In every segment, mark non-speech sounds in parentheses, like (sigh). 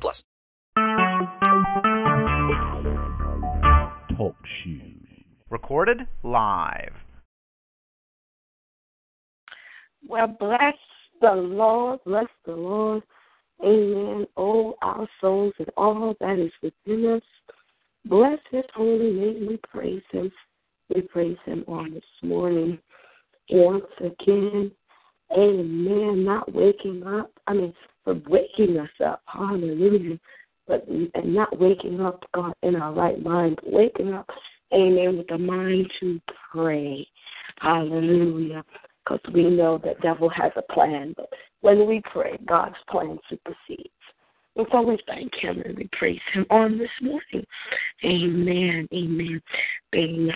plus. Talk shoes. Recorded live. Well, bless the Lord, bless the Lord. Amen. Oh, our souls and all that is within us. Bless his holy name. We praise him. We praise him on this morning. Once again, amen. Not waking up. I mean, for waking us up. Hallelujah. But and not waking up, God, in our right mind, waking up, amen, with the mind to pray. Hallelujah because we know that devil has a plan. But when we pray, God's plan supersedes. And so we thank him and we praise him on this morning. Amen. Amen. Being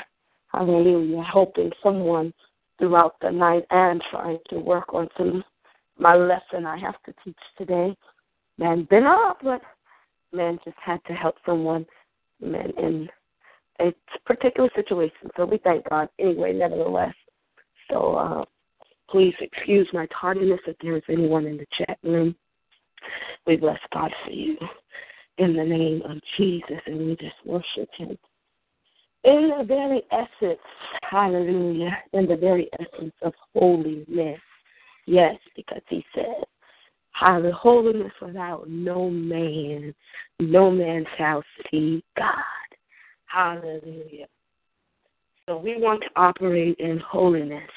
hallelujah, helping someone throughout the night and trying to work on some my lesson I have to teach today. Man, been up, but man just had to help someone man in a particular situation. So we thank God anyway, nevertheless. So uh, Please excuse my tardiness if there is anyone in the chat room. We bless God for you in the name of Jesus, and we just worship Him. In the very essence, hallelujah, in the very essence of holiness. Yes, because He said, Hallelujah, holiness without no man, no man shall see God. Hallelujah. So we want to operate in holiness.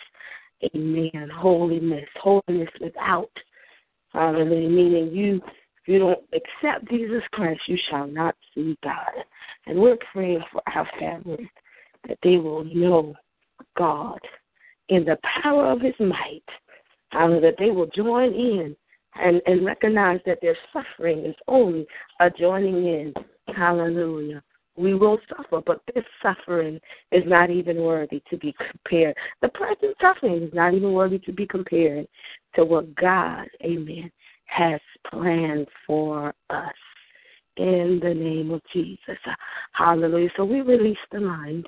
Amen. Holiness. Holiness without. Hallelujah. Meaning you if you don't accept Jesus Christ, you shall not see God. And we're praying for our family that they will know God in the power of his might. Hallelujah. That they will join in and, and recognize that their suffering is only a joining in. Hallelujah we will suffer, but this suffering is not even worthy to be compared. The present suffering is not even worthy to be compared to what God, amen, has planned for us. In the name of Jesus. Hallelujah. So we release the lines.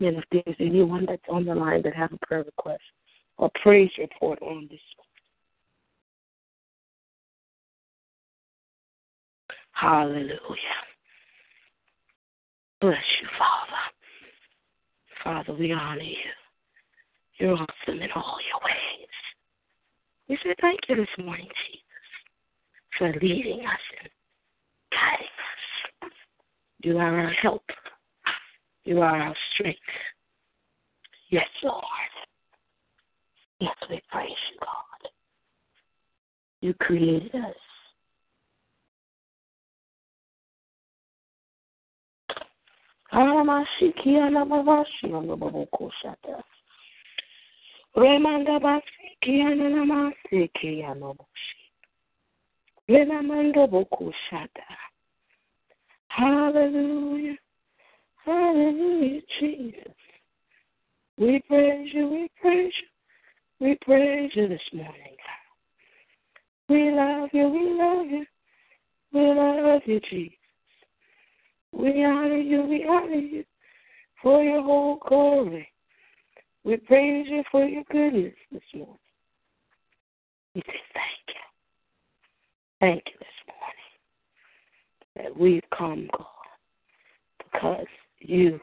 And if there's anyone that's on the line that have a prayer request or praise report on this. Hallelujah. Bless you, Father. Father, we honor you. You're awesome in all your ways. We say thank you this morning, Jesus, for leading us and guiding us. You are our help. You are our strength. Yes, Lord. Yes, we praise you, God. You created us. Remanda Bokoshata. Hallelujah. Hallelujah, Jesus. We praise you, we praise you, we praise you this morning, God. We love you, we love you, we love you, Jesus. We honor you, we honor you for your whole glory. We praise you for your goodness this morning. We say thank you. Thank you this morning that we've come, God, because you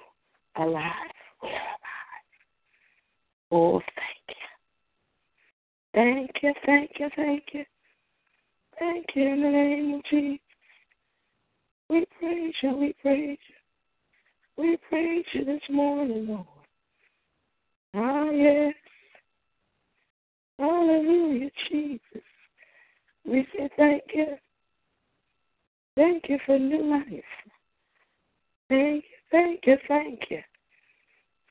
alive. We're alive. Oh, thank you. Thank you, thank you, thank you. Thank you in the name of Jesus. We praise you, we praise you. We praise you this morning, Lord. Ah, yes. Hallelujah, Jesus. We say thank you. Thank you for new life. Thank you, thank you, thank you.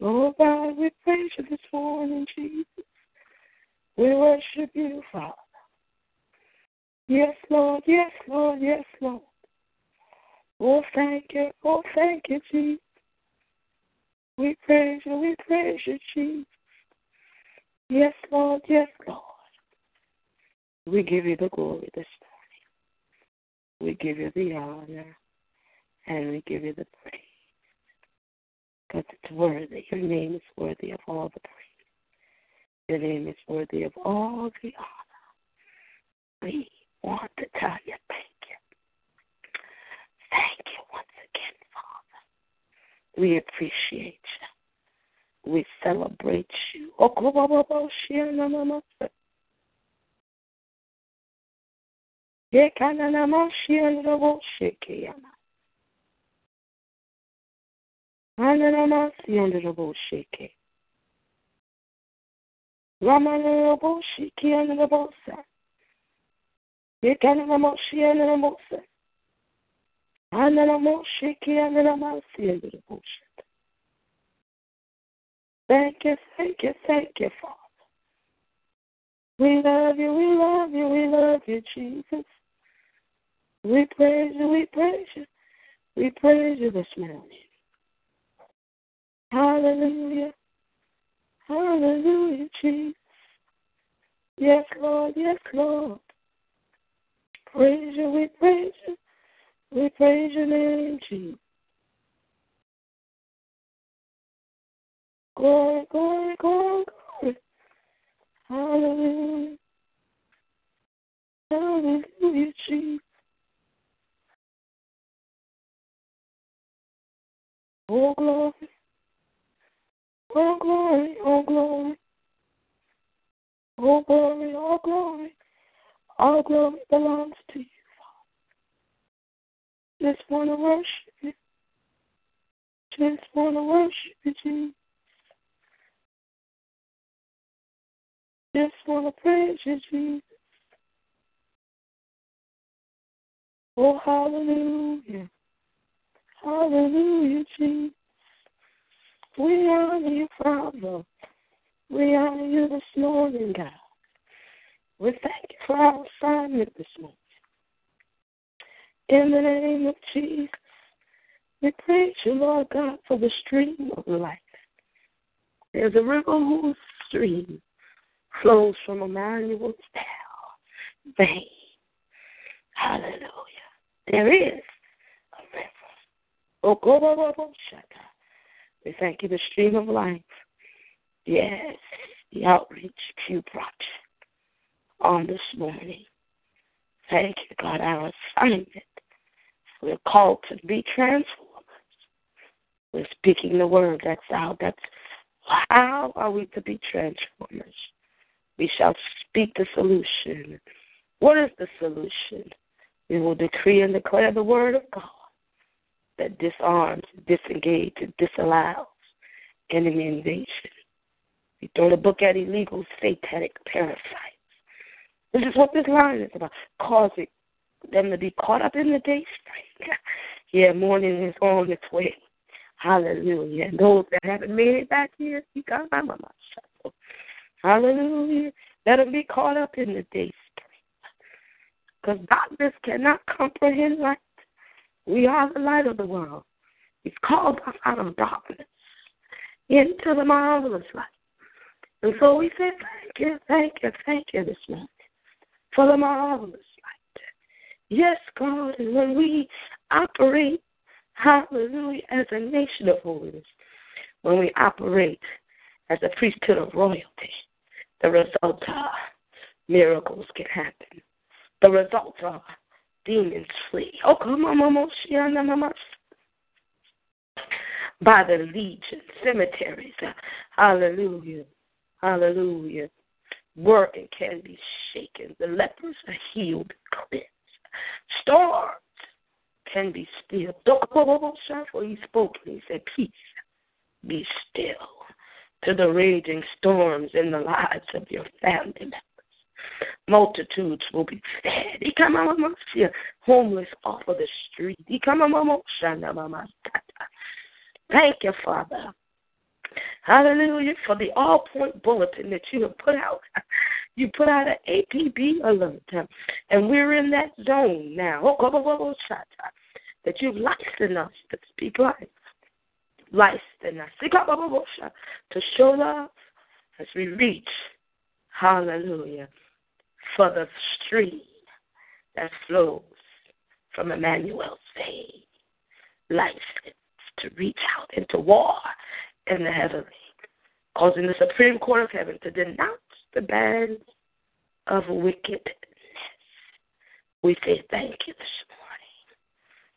Oh God, we praise you this morning, Jesus. We worship you, Father. Yes, Lord, yes, Lord, yes, Lord. Oh, thank you. Oh, thank you, Jesus. We praise you. We praise you, Jesus. Yes, Lord. Yes, Lord. We give you the glory this morning. We give you the honor. And we give you the praise. Because it's worthy. Your name is worthy of all the praise. Your name is worthy of all the honor. We want to tell you thank you. Thank you once again, Father. We appreciate you. We celebrate you. Ramanobo Thank you, thank you, thank you, Father. We love you, we love you, we love you, Jesus. We praise you, we praise you, we praise you this morning. Hallelujah. Hallelujah, Jesus. Yes, Lord, yes, Lord. Praise you, we praise you. We praise your name, Jesus. Glory, glory, glory, glory. Hallelujah. Hallelujah, Jesus. Oh, glory. Oh, glory, oh, glory. Oh, glory, oh, glory. All glory belongs to you, Father. Just want to worship you. Just want to worship you. Just want to praise you, Jesus. Oh, hallelujah. Hallelujah, Jesus. We honor you, Father. We honor you this morning, God. We thank you for our assignment this morning. In the name of Jesus, we praise you, Lord God, for the stream of life. There's a river whose stream flows from Emmanuel's vein. Hallelujah. There is a river. Oh, We thank you, the stream of life. Yes, the outreach Pew Project on this morning. Thank you, God, our assignment. We're called to be transformers. We're speaking the word that's out. That's how are we to be transformers? We shall speak the solution. What is the solution? We will decree and declare the word of God that disarms, disengages, disallows enemy invasion. We throw the book at illegal satanic parasites. This is what this line is about, causing them to be caught up in the day spring. (laughs) yeah, morning is on its way. Hallelujah. And those that haven't made it back here, you got my mama. Hallelujah. Let them be caught up in the day spring. Because darkness cannot comprehend light. We are the light of the world. He's called us out of darkness into the marvelous light. And so we say, Thank you, thank you, thank you this morning for the marvelous light. Yes, God, and when we operate, hallelujah, as a nation of holiness, when we operate as a priesthood of royalty, the results are miracles can happen. The results are demons flee. Oh, come on, Mama. By the legion, cemeteries. Uh, hallelujah. Hallelujah. Working can be shaken. The lepers are healed, cleansed. Storms can be stilled. For he spoke and he said, Peace, be still to the raging storms in the lives of your family. Multitudes will be fed. Homeless off of the street. Thank you, Father. Hallelujah for the all point bulletin that you have put out. (laughs) You put out an APB alert, and we're in that zone now. Oh, oh, oh, that you've licensed us to speak life. Licensed us to show love as we reach, hallelujah, for the stream that flows from Emmanuel's vein. Licensed to reach out into war in the heavenly, causing the Supreme Court of Heaven to denounce the bands of wickedness. We say thank you this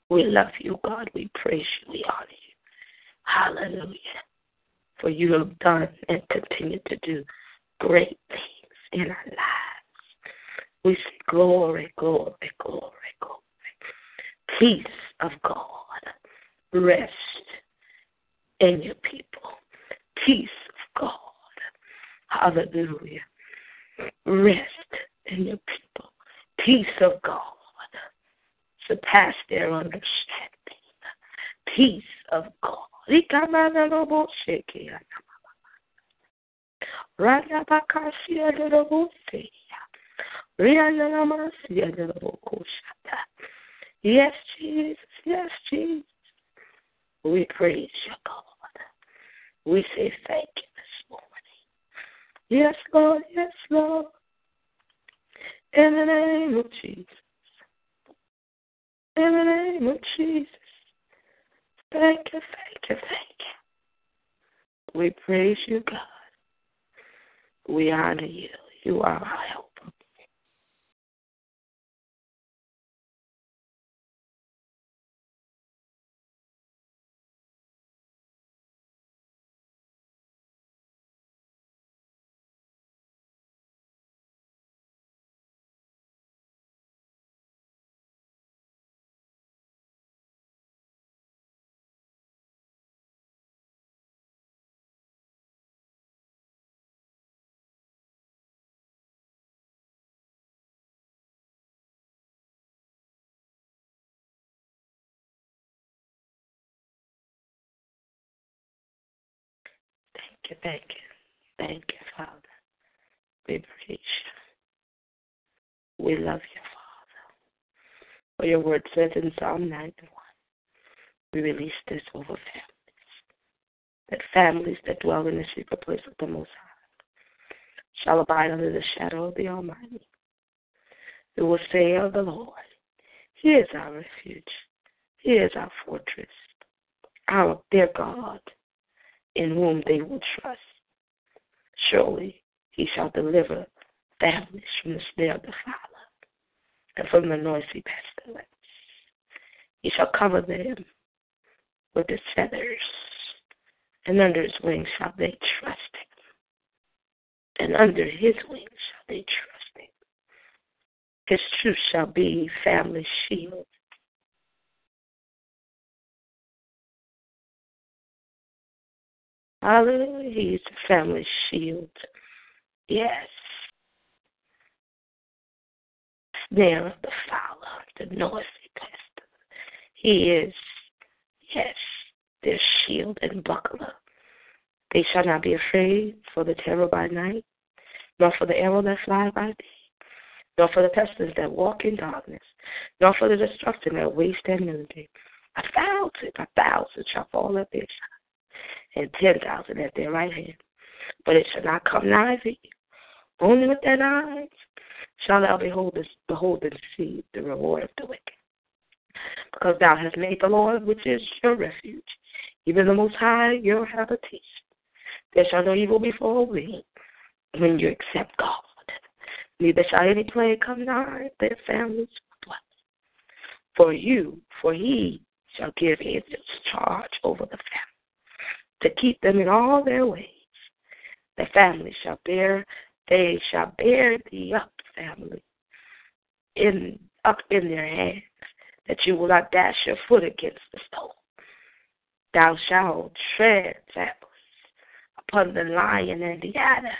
morning. We love you, God. We praise you. We honor you. Hallelujah. For you have done and continue to do great things in our lives. We say glory, glory, glory, glory. Peace of God. Rest in your people. Peace of God. Hallelujah. Rest in your people. Peace of God. Surpass their understanding. Peace of God. Yes, Jesus. Yes, Jesus. We praise you, God. We say thank you this morning. Yes, Lord. Yes, Lord. In the name of Jesus. In the name of Jesus. Thank you, thank you, thank you. We praise you, God. We honor you. You are our help. Thank you, thank you. Father. We praise you. We love you, Father. For your word says in Psalm 91, we release this over families. That families that dwell in the secret place of the Most High shall abide under the shadow of the Almighty. We will say of the Lord, He is our refuge. He is our fortress, our dear God in whom they will trust. Surely he shall deliver families from the snare of the fowler and from the noisy pestilence. He shall cover them with his feathers, and under his wings shall they trust him. And under his wings shall they trust him. His truth shall be family shield Hallelujah. He's the family shield. Yes. Of the fowler, the noisy pest. He is, yes, their shield and buckler. They shall not be afraid for the terror by night, nor for the arrow that flies by day, nor for the pestilence that walk in darkness, nor for the destruction that waste at noonday. A thousand, a thousand shall fall at their side and ten thousand at their right hand. But it shall not come nigh thee. Only with thine eyes shall thou behold, this, behold and see the reward of the wicked. Because thou hast made the Lord, which is your refuge, even the Most High, your habitation. There shall no evil befall thee when you accept God. Neither shall any plague come nigh their families For you, for he shall give his charge over the family to keep them in all their ways. The family shall bear, they shall bear thee up, family, in up in their hands, that you will not dash your foot against the stone. Thou shalt tread, families, upon the lion and the adder,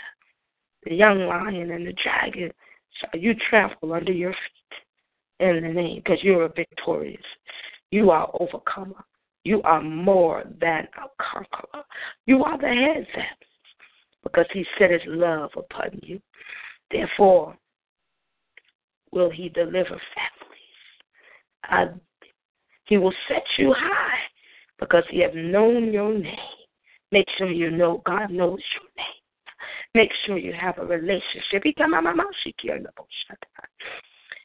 the young lion and the dragon shall you trample under your feet in the name, because you are victorious. You are overcomer. You are more than a conqueror. You are the head, family, because he set his love upon you. Therefore, will he deliver families. He will set you high because He has known your name. Make sure you know God knows your name. Make sure you have a relationship.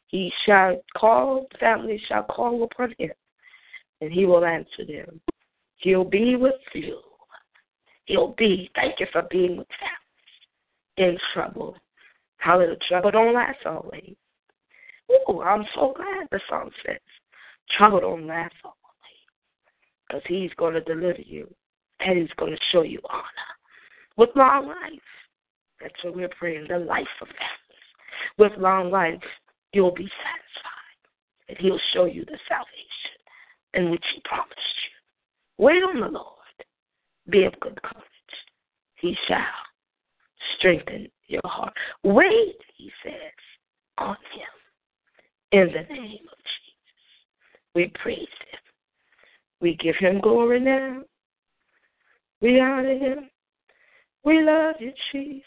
He shall call, family shall call upon him, and he will answer them. He'll be with you. He'll be, thank you for being with family in trouble. Hallelujah. Trouble don't last always. Ooh, I'm so glad the song says, trouble don't last always. Because he's going to deliver you, and he's going to show you honor with long life. That's what we're praying, the life of families. With long life, you'll be satisfied, and He'll show you the salvation in which He promised you. Wait on the Lord. Be of good courage. He shall strengthen your heart. Wait, He says, on Him in the name of Jesus. We praise Him. We give Him glory now. We honor Him. We love you, Jesus.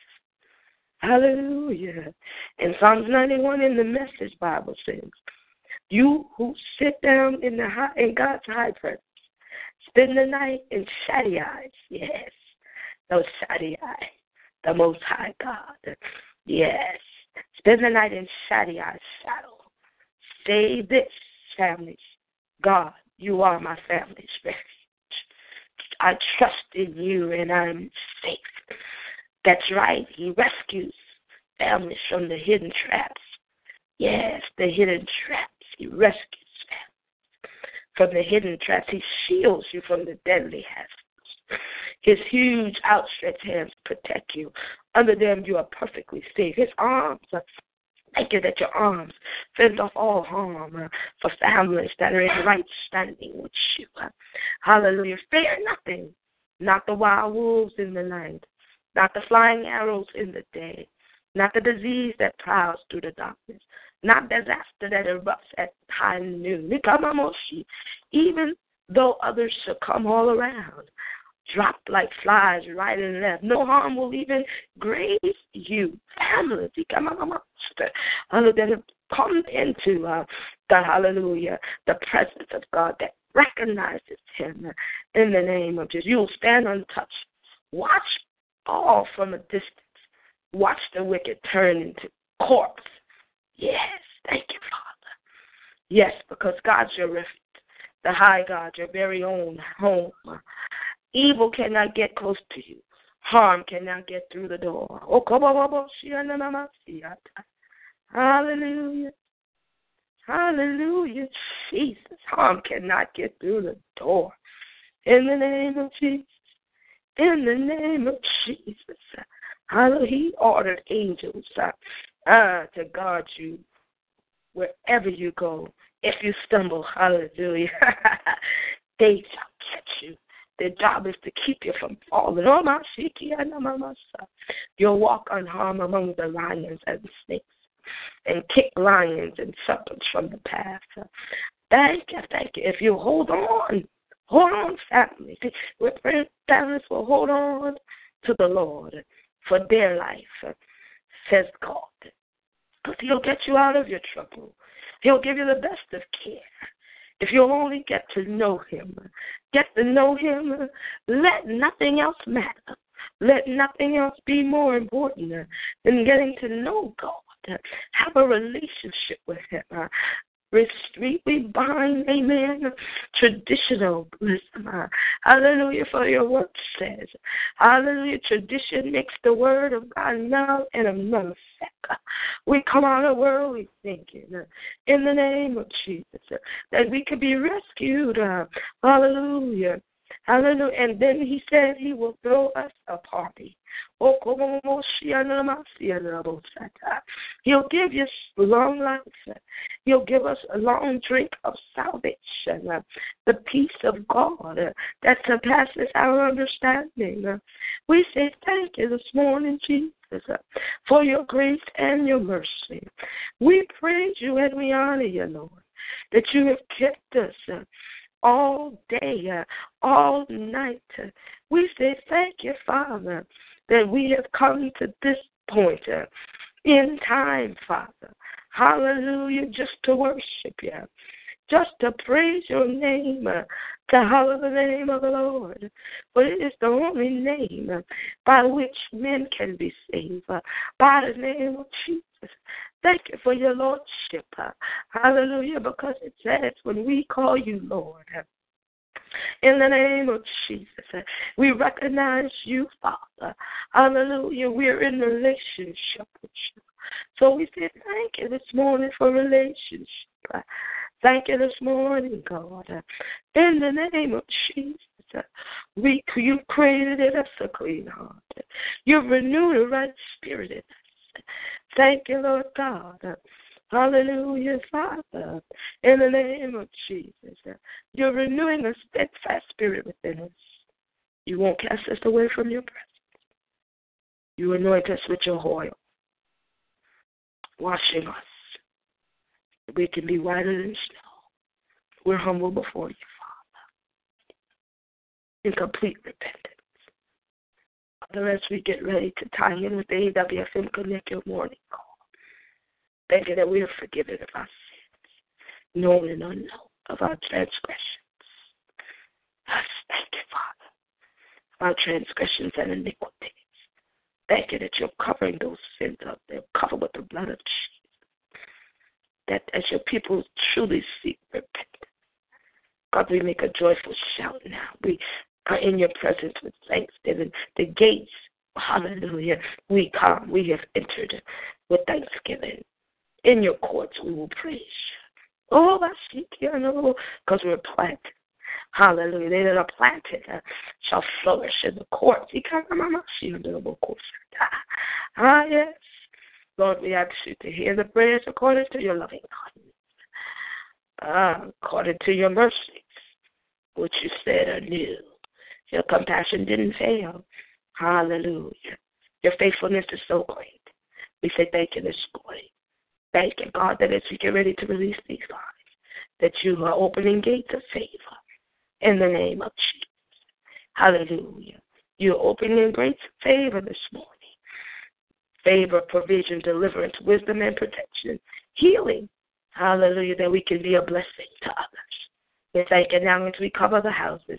Hallelujah. And Psalms 91 in the Message Bible says, You who sit down in the high, in God's high presence, spend the night in eyes. Yes, those Shaddai's, the Most High God. Yes, spend the night in Shaddai's shadow. Say this, families. God, you are my family's refuge. I trust in you and I'm safe. That's right. He rescues families from the hidden traps. Yes, the hidden traps. He rescues families from the hidden traps. He shields you from the deadly hazards. His huge outstretched hands protect you. Under them, you are perfectly safe. His arms are Thank you that your arms fend off all harm uh, for families that are in right standing with you. Uh, hallelujah. Fear nothing, not the wild wolves in the night, not the flying arrows in the day, not the disease that prowls through the darkness, not disaster that erupts at high noon. Even though others shall come all around, drop like flies right and left. No harm will even graze you. Family, Families, that have come into uh, the hallelujah, the presence of God that recognizes Him in the name of Jesus. You will stand untouched. Watch all from a distance. Watch the wicked turn into corpse. Yes, thank you, Father. Yes, because God's your refuge, the high God, your very own home. Evil cannot get close to you. Harm cannot get through the door. Oh, Hallelujah. Hallelujah. Jesus. Harm cannot get through the door. In the name of Jesus in the name of Jesus. Hallelujah. He ordered angels uh, uh, to guard you wherever you go. If you stumble, hallelujah, (laughs) they shall catch you. Their job is to keep you from falling. Oh, my You'll walk unharmed among the lions and the snakes and kick lions and serpents from the path. Thank you, thank you. If you hold on Hold on, family. Praying families will hold on to the Lord for their life, says God. Because He'll get you out of your trouble. He'll give you the best of care. If you'll only get to know Him, get to know Him, let nothing else matter. Let nothing else be more important than getting to know God. Have a relationship with Him. We, we bind, amen, traditionalism. Uh, hallelujah, for your word says. Hallelujah, tradition makes the word of God null and of none. We come out of worldly thinking in the name of Jesus that we could be rescued. Uh, hallelujah. Hallelujah. And then he said he will throw us a party. Oh, He'll give you long life. He'll give us a long drink of salvation, the peace of God that surpasses our understanding. We say thank you this morning, Jesus, for your grace and your mercy. We praise you and we honor you, Lord, that you have kept us all day, all night. We say thank you, Father that we have come to this point uh, in time, Father. Hallelujah, just to worship you. just to praise your name, uh, to hallow the name of the Lord. For it is the only name uh, by which men can be saved, uh, by the name of Jesus. Thank you for your Lordship. Hallelujah, because it says when we call you Lord, in the name of Jesus. We recognize you, Father. Hallelujah. We're in relationship with you. So we say thank you this morning for relationship. Thank you this morning, God. In the name of Jesus. We you created us a clean heart. You've renewed a right spirit in us. Thank you, Lord God. Hallelujah, Father. In the name of Jesus. You're renewing a steadfast spirit within us. You won't cast us away from your presence. You anoint us with your oil, washing us. We can be whiter than snow. We're humble before you, Father, in complete repentance. Father, as we get ready to tie in with the AWFM Connect Your Morning Call, thank you that we are forgiven of our sins, known and unknown, of our transgressions. Yes, thank you, Father, our transgressions and iniquities. Thank you that you're covering those sins up. They're covered with the blood of Jesus. That as your people truly seek repentance, God, we make a joyful shout now. We are in your presence with thanksgiving. The gates, hallelujah, we come. We have entered with thanksgiving. In your courts, we will praise Oh, I see you. Oh, because we're planted. Hallelujah. They that are planted uh, shall flourish in the courts. Ah, yes. Lord, we ask you to hear the prayers according to your loving kindness, ah, according to your mercies, which you said are new. Your compassion didn't fail. Hallelujah. Your faithfulness is so great. We say thank you this morning. Thank you, God, that as we get ready to release these lives, that you are opening gates of favor in the name of Jesus. Hallelujah. You're opening gates of favor this morning. Favor, provision, deliverance, wisdom, and protection. Healing. Hallelujah, that we can be a blessing to others. We thank you now as we cover the houses.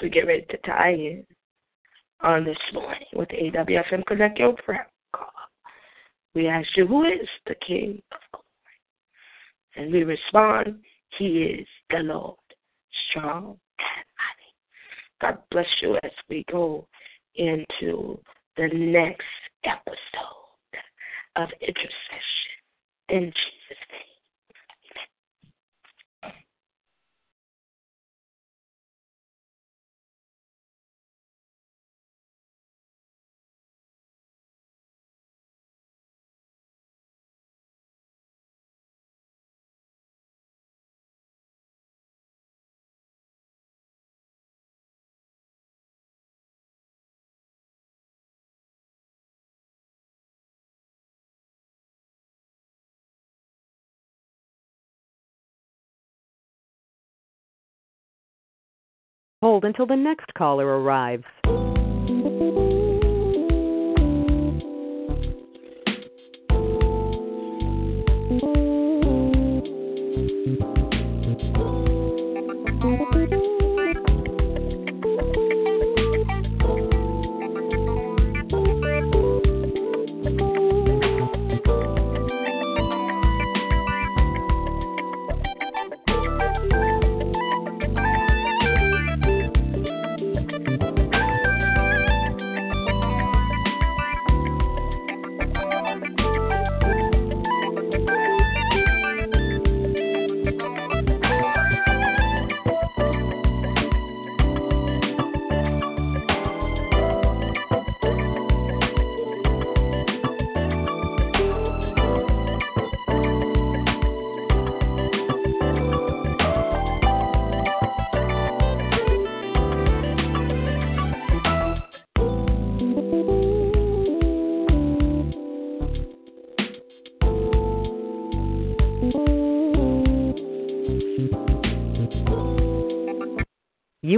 So get ready to tie in on this morning with the AWFM Connect Your Prayer Call. We ask you, who is the King of Glory? And we respond, He is the Lord, strong and mighty. God bless you as we go into the next episode of intercession. In Hold until the next caller arrives.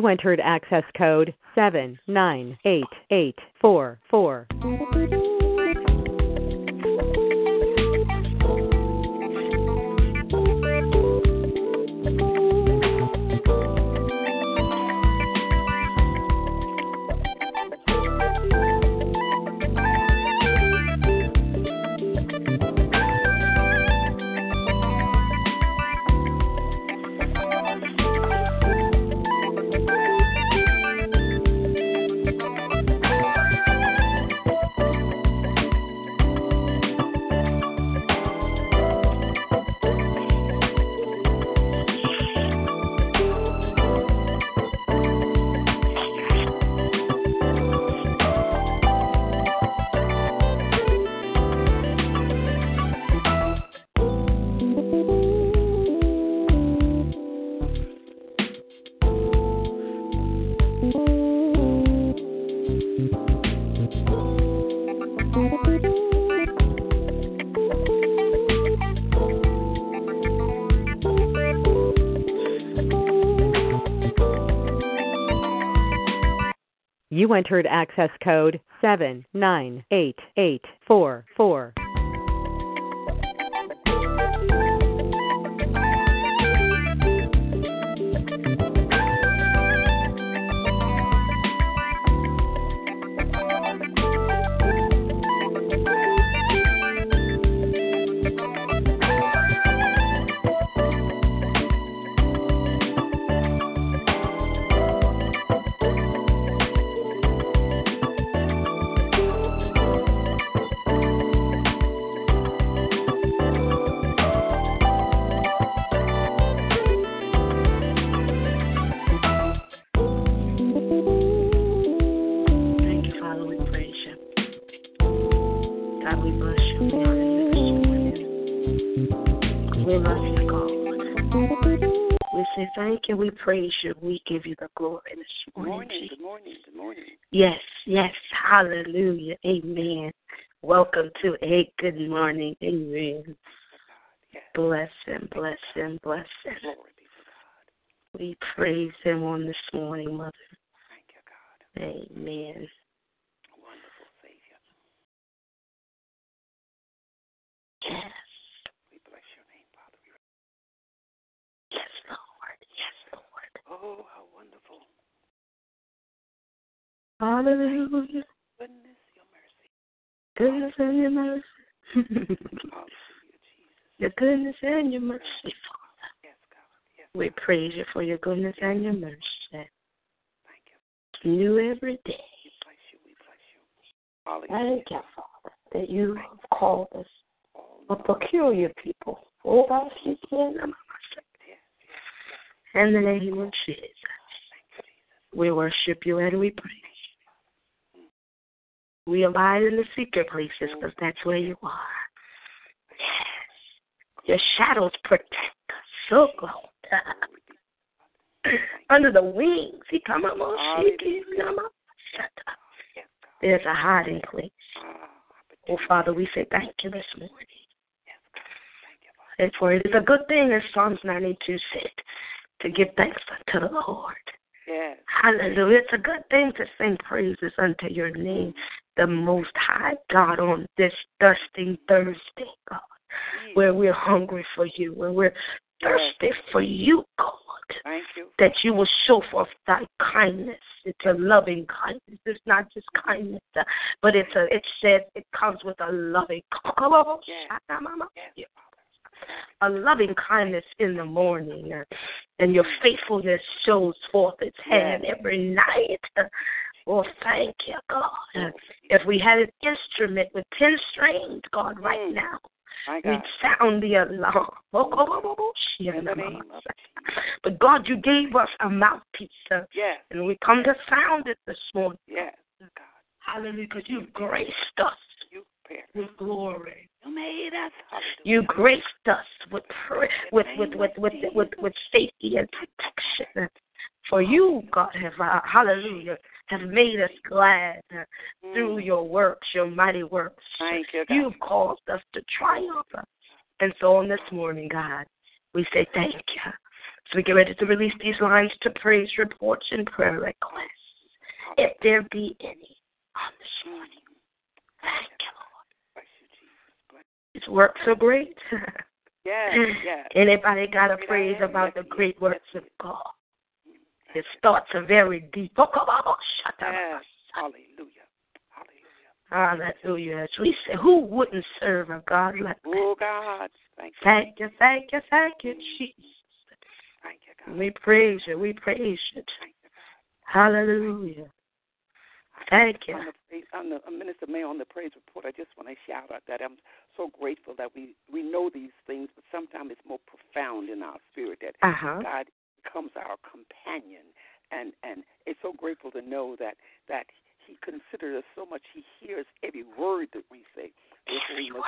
You entered access code 798844. You entered access code 798844. You. We praise you. We give you the glory this Good morning. morning, good morning, good morning. Yes, yes. Hallelujah. Amen. Welcome to a good morning. Amen. Yes, Bless him, bless him, bless him. glory be to God. We praise him on this morning, Mother. Thank you, God. Amen. Wonderful Savior. Yes, We bless your name, Father. We yes, Lord. Yes, Lord. Oh, how wonderful. Hallelujah. Goodness, your mercy. Goodness and your mercy. Your goodness and your mercy, Father. Yes, God. Yes, We praise you for your goodness and your mercy. thank you. New every day. We bless you. We bless you. Hallelujah. Thank you, Father, that you have called us a peculiar people. Oh, God, you can. In the name of Jesus, we worship you and we praise you. We abide in the secret places because that's where you are. Yes. Your shadows protect us. So good. (clears throat) Under the wings. He come up on shaky. Shut up. There's a hiding place. Oh, Father, we say thank you this morning. And for it is a good thing, as Psalms 92 said, to give thanks unto the Lord. Yes. Hallelujah. It's a good thing to sing praises unto your name, the Most High God, on this thirsting Thursday, God, where we're hungry for you, where we're thirsty for you, God, Thank you. that you will show forth thy kindness. It's a loving kindness. It's not just kindness, uh, but it's a. It says it comes with a loving. Yes. Yes, a loving kindness in the morning, and your faithfulness shows forth its hand every night. Well, thank you, God. If we had an instrument with ten strings, God, right Mm. now, we'd sound the alarm. (laughs) Name of But God, you gave us a mouthpiece, Yes. and we come to sound it this morning. Yes, God. Hallelujah, because you've graced us Prepare. with glory. You made us. You graced us with with with with with with, with safety and protection. For you, God, have uh, hallelujah, have made us glad uh, through Mm. your works, your mighty works. Thank you, God. You've caused us to triumph. And so on this morning, God, we say thank you. So we get ready to release these lines to praise reports and prayer requests. If there be any on this morning. Thank you, Lord. Bless you, Jesus. Bless His works are great. Yes, yes. Anybody got a praise about the great works of God? His thoughts are very deep. Oh, come on, oh, shut up. Yes. Hallelujah. Hallelujah. Hallelujah. As we say, who wouldn't serve a God like that? Oh, God. Thank you. Thank you, thank you, thank you, Jesus. Thank you, God. We praise you, we praise you. Thank you, God. Hallelujah. Thank you. On the, on the Minister May on the praise report, I just want to shout out that I'm so grateful that we we know these things, but sometimes it's more profound in our spirit that Uh huh. God becomes our companion, and and it's so grateful to know that that He considers us so much. He hears every word that we say. Every word,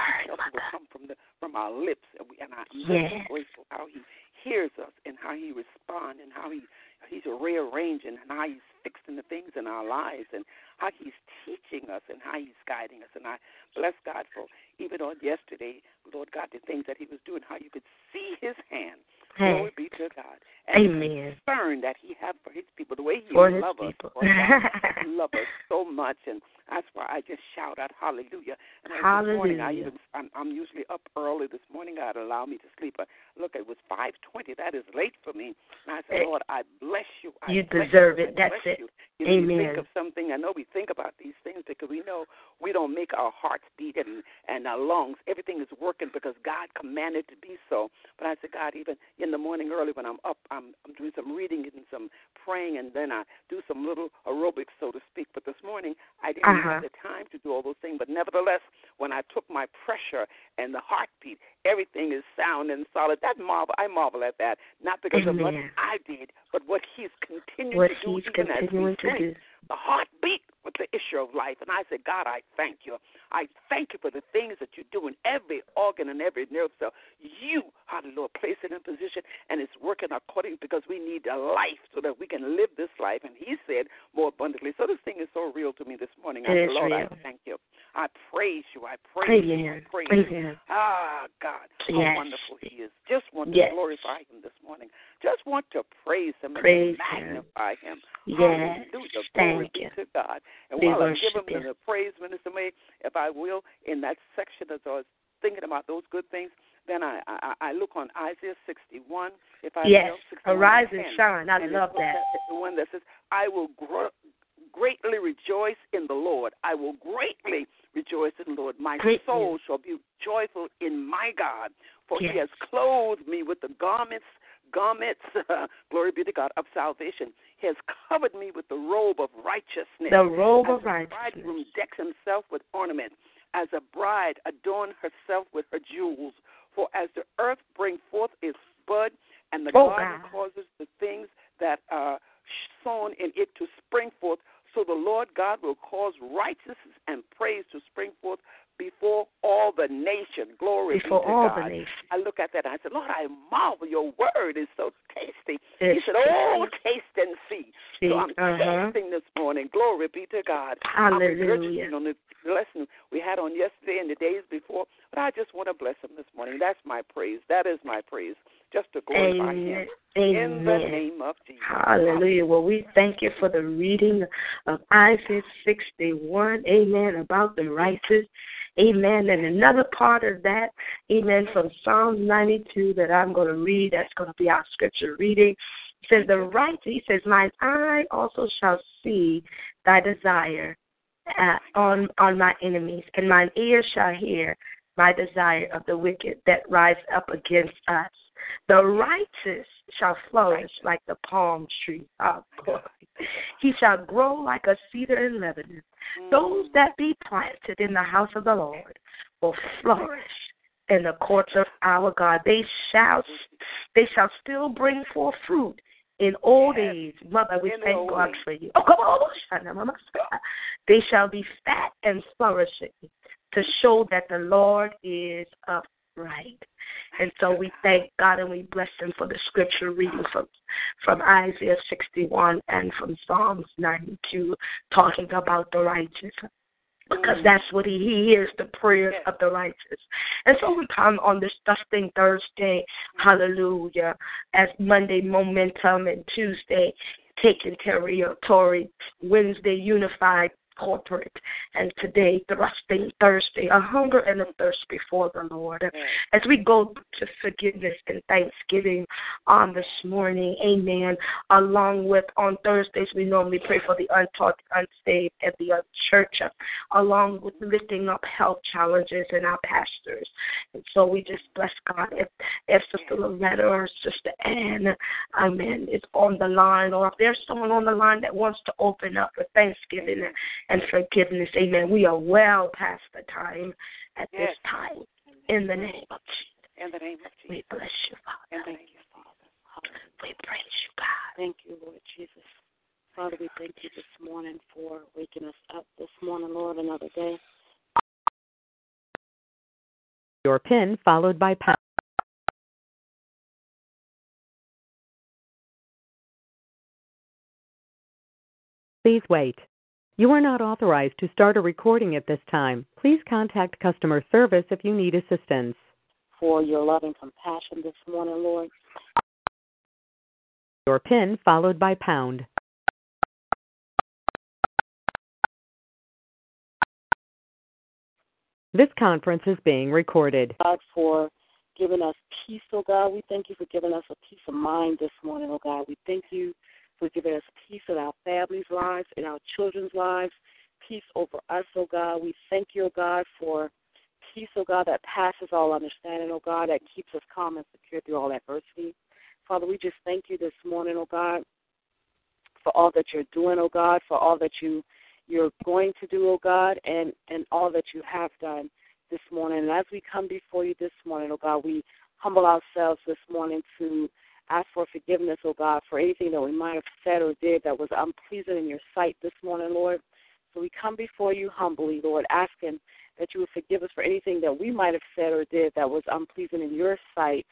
what come from the from our lips, and, we, and I'm Yes. so grateful how He hears us and how He responds and how He He's rearranging and how He's fixing the things in our lives and how He's teaching us and how He's guiding us. And I bless God for even on yesterday, Lord God, the things that He was doing, how you could see His hand. Hey. Glory be to God. And Amen. the concern that He had for His people, the way He loves us. Lord God, (laughs) He us so much, and that's why I just shout out Hallelujah. And I, this morning, I Hallelujah. even I'm, I'm usually up early this morning. God allowed me to sleep. But look, it was 5:20. That is late for me. And I said, Eh, Lord, I bless you. I you bless deserve you. it. I That's it. You. You, know, you think of something. I know we think about these things because we know we don't make our hearts beat and and our lungs. Everything is working because God commanded to be so. But I said, God, even in the morning early when I'm up, I'm I'm doing some reading and some praying, and then I do some little aerobics, so to speak. But this morning I didn't Uh-huh. have the time to do all those things. But nevertheless, when I took my pressure and the heartbeat, everything is sound and solid. That marvel, I marvel at that. Not because of what I did, but what He's continuing What to do he's even as we continuing to do. the heartbeat with the issue of life. And I said, God, I thank you. I thank you for the things that you do in every organ and every nerve cell. You, hallelujah, place it in position and it's working according because we need a life so that we can live this life. And he said more abundantly. So this thing is so real to me this morning. I said, Lord, real. I thank you. I praise you. I praise you. I Amen. praise you. Amen. Ah, God, how Yes. wonderful He is. Just want to Yes. glorify Him this morning. Just want to praise Him Praise and magnify Him. Yes. Hallelujah. Glory Thank be you. to God. And We while I give Him the praise, Minister May, if I will, in that section as I was thinking about those good things, then I, I, I look on Isaiah 61, if I Yes. will. 61 Arise and 10. shine. I And love that. The one that says, I will gr- greatly rejoice in the Lord. I will greatly rejoice in the Lord. My Greatly. soul shall be joyful in my God, for he has clothed me with the garments, garments, (laughs) glory be to God, of salvation. He has covered me with the robe of righteousness. The robe As of a bridegroom decks himself with ornaments, as a bride adorn herself with her jewels. For as the earth brings forth its bud, and the Oh, garden God. causes the things that are sown in it to spring forth, so the Lord God will cause righteousness and praise to spring forth before all the nation. Glory Before be to all God. the nations. I look at that and I said, Lord, I marvel. Your word is so tasty. he said, Oh, taste and see. See, So I'm uh-huh. tasting this morning. Glory be to God. I'm Hallelujah. on the lesson we had on yesterday and the days before, but I just want to bless him this morning. That's my praise. That is my praise. Just to glorify him. Amen. In the Amen. name of Jesus. Hallelujah. Well, we thank you for the reading of Isaiah 61. Amen. About the righteous. Amen. And another part of that, amen, from Psalm 92 that I'm going to read, that's going to be our scripture reading. It says, The righteous, he says, Mine eye also shall see thy desire uh, on, on my enemies, and mine ear shall hear my desire of the wicked that rise up against us. The righteous shall flourish like the palm tree. Oh, glory. He shall grow like a cedar in Lebanon. Those mm. that be planted in the house of the Lord will flourish in the courts of our God. They shall they shall still bring forth fruit in old Yes. age. Mother, we In thank God age. for you. Oh, come on. Oh, mama. They shall be fat and flourishing to show that the Lord is upright. And so we thank God and we bless Him for the scripture reading from from Isaiah 61 and from Psalms 92, talking about the righteous. because mm. that's what he hears the prayers of the righteous. And so we come on this Dusting Thursday, hallelujah, as Monday momentum and Tuesday taking territory, Wednesday unified corporate. And today, thrusting Thursday, a hunger and a thirst before the Lord. As we go to forgiveness and thanksgiving on this morning, amen. Along with on Thursdays, we normally pray for the untaught, unsaved, and the unchurched, along with lifting up health challenges in our pastors. And so we just bless God. If, if Sister Loretta or Sister Ann, amen, is on the line, or if there's someone on the line that wants to open up with thanksgiving and forgiveness. Amen. We are well past the time at Yes. this time. In the name of Jesus. In the name of Jesus. We bless you, Father. Thank you, Father. We praise you, God. Thank you, Lord Jesus. Father, we thank you this morning for waking us up this morning, Lord, another day. Your PIN followed by pound. Please wait. You are not authorized to start a recording at this time. Please contact customer service if you need assistance. For your love and compassion this morning, Lord. Your PIN followed by pound. This conference is being recorded. God, for giving us peace, oh God. We thank you for giving us a peace of mind this morning, oh God. We thank you for giving us peace in our families' lives, in our children's lives, peace over us, oh God. We thank you, oh God, for peace, oh God, that passes all understanding, oh God, that keeps us calm and secure through all adversity. Father, we just thank you this morning, oh God, for all that you're doing, oh God, for all that you you're going to do, oh God, and and all that you have done this morning. And as we come before you this morning, oh God, we humble ourselves this morning to ask for forgiveness, oh God, for anything that we might have said or did that was unpleasing in your sight this morning, Lord. So we come before you humbly, Lord, asking that you would forgive us for anything that we might have said or did that was unpleasing in your sight,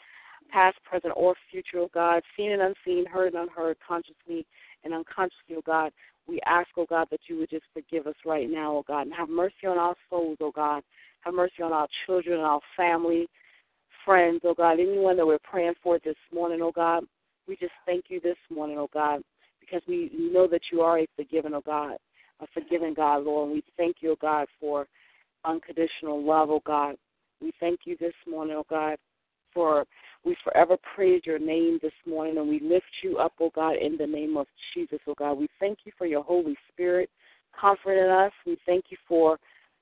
past, present, or future, oh God, seen and unseen, heard and unheard, consciously and unconsciously, oh God. We ask, oh God, that you would just forgive us right now, oh God, and have mercy on our souls, oh God. Have mercy on our children, and our family, friends, oh God, anyone that we're praying for this morning, oh God. We just thank you this morning, oh God, because we know that you are a forgiving, oh God, a forgiving God, Lord. And we thank you, oh God, for unconditional love, oh God. We thank you this morning, oh God, for we forever praise your name this morning and we lift you up, oh God, in the name of Jesus, oh God. We thank you for your Holy Spirit comforting us. We thank you for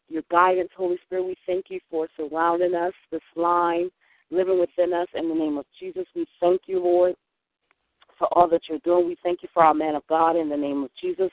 your guidance, Holy Spirit. We thank you for surrounding us, this line, living within us in the name of Jesus. We thank you, Lord, for all that you're doing. We thank you for our man of God in the name of Jesus.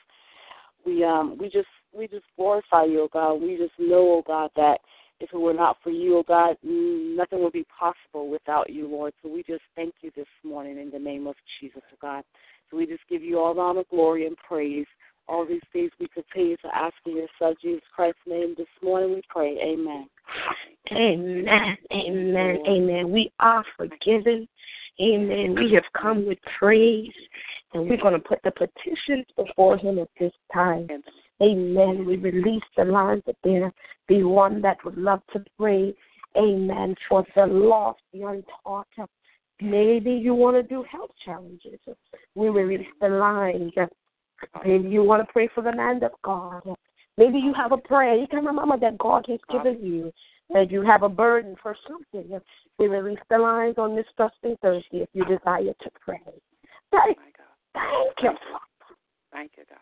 We um we just we just glorify you, oh God. We just know, oh God, that if it were not for you, oh God, nothing would be possible without you, Lord. So we just thank you this morning in the name of Jesus, oh God. So we just give you all the honor, glory, and praise. All these things we continue to ask in your Son, Jesus Christ's name. This morning we pray. Amen. Amen. Amen. Amen. We are forgiven. Amen. We have come with praise, and we're going to put the petitions before Him at this time. Amen. We release the lines that there be one that would love to pray. Amen. For the lost, the untaught. Maybe you want to do health challenges. We release the lines. Maybe you want to pray for the land of God. Maybe you have a prayer, you can remember that God has given you, that you have a burden for something. We release the lines on this Trusting Thursday if you desire to pray. Oh, thank, My God. thank you. Thank you, God.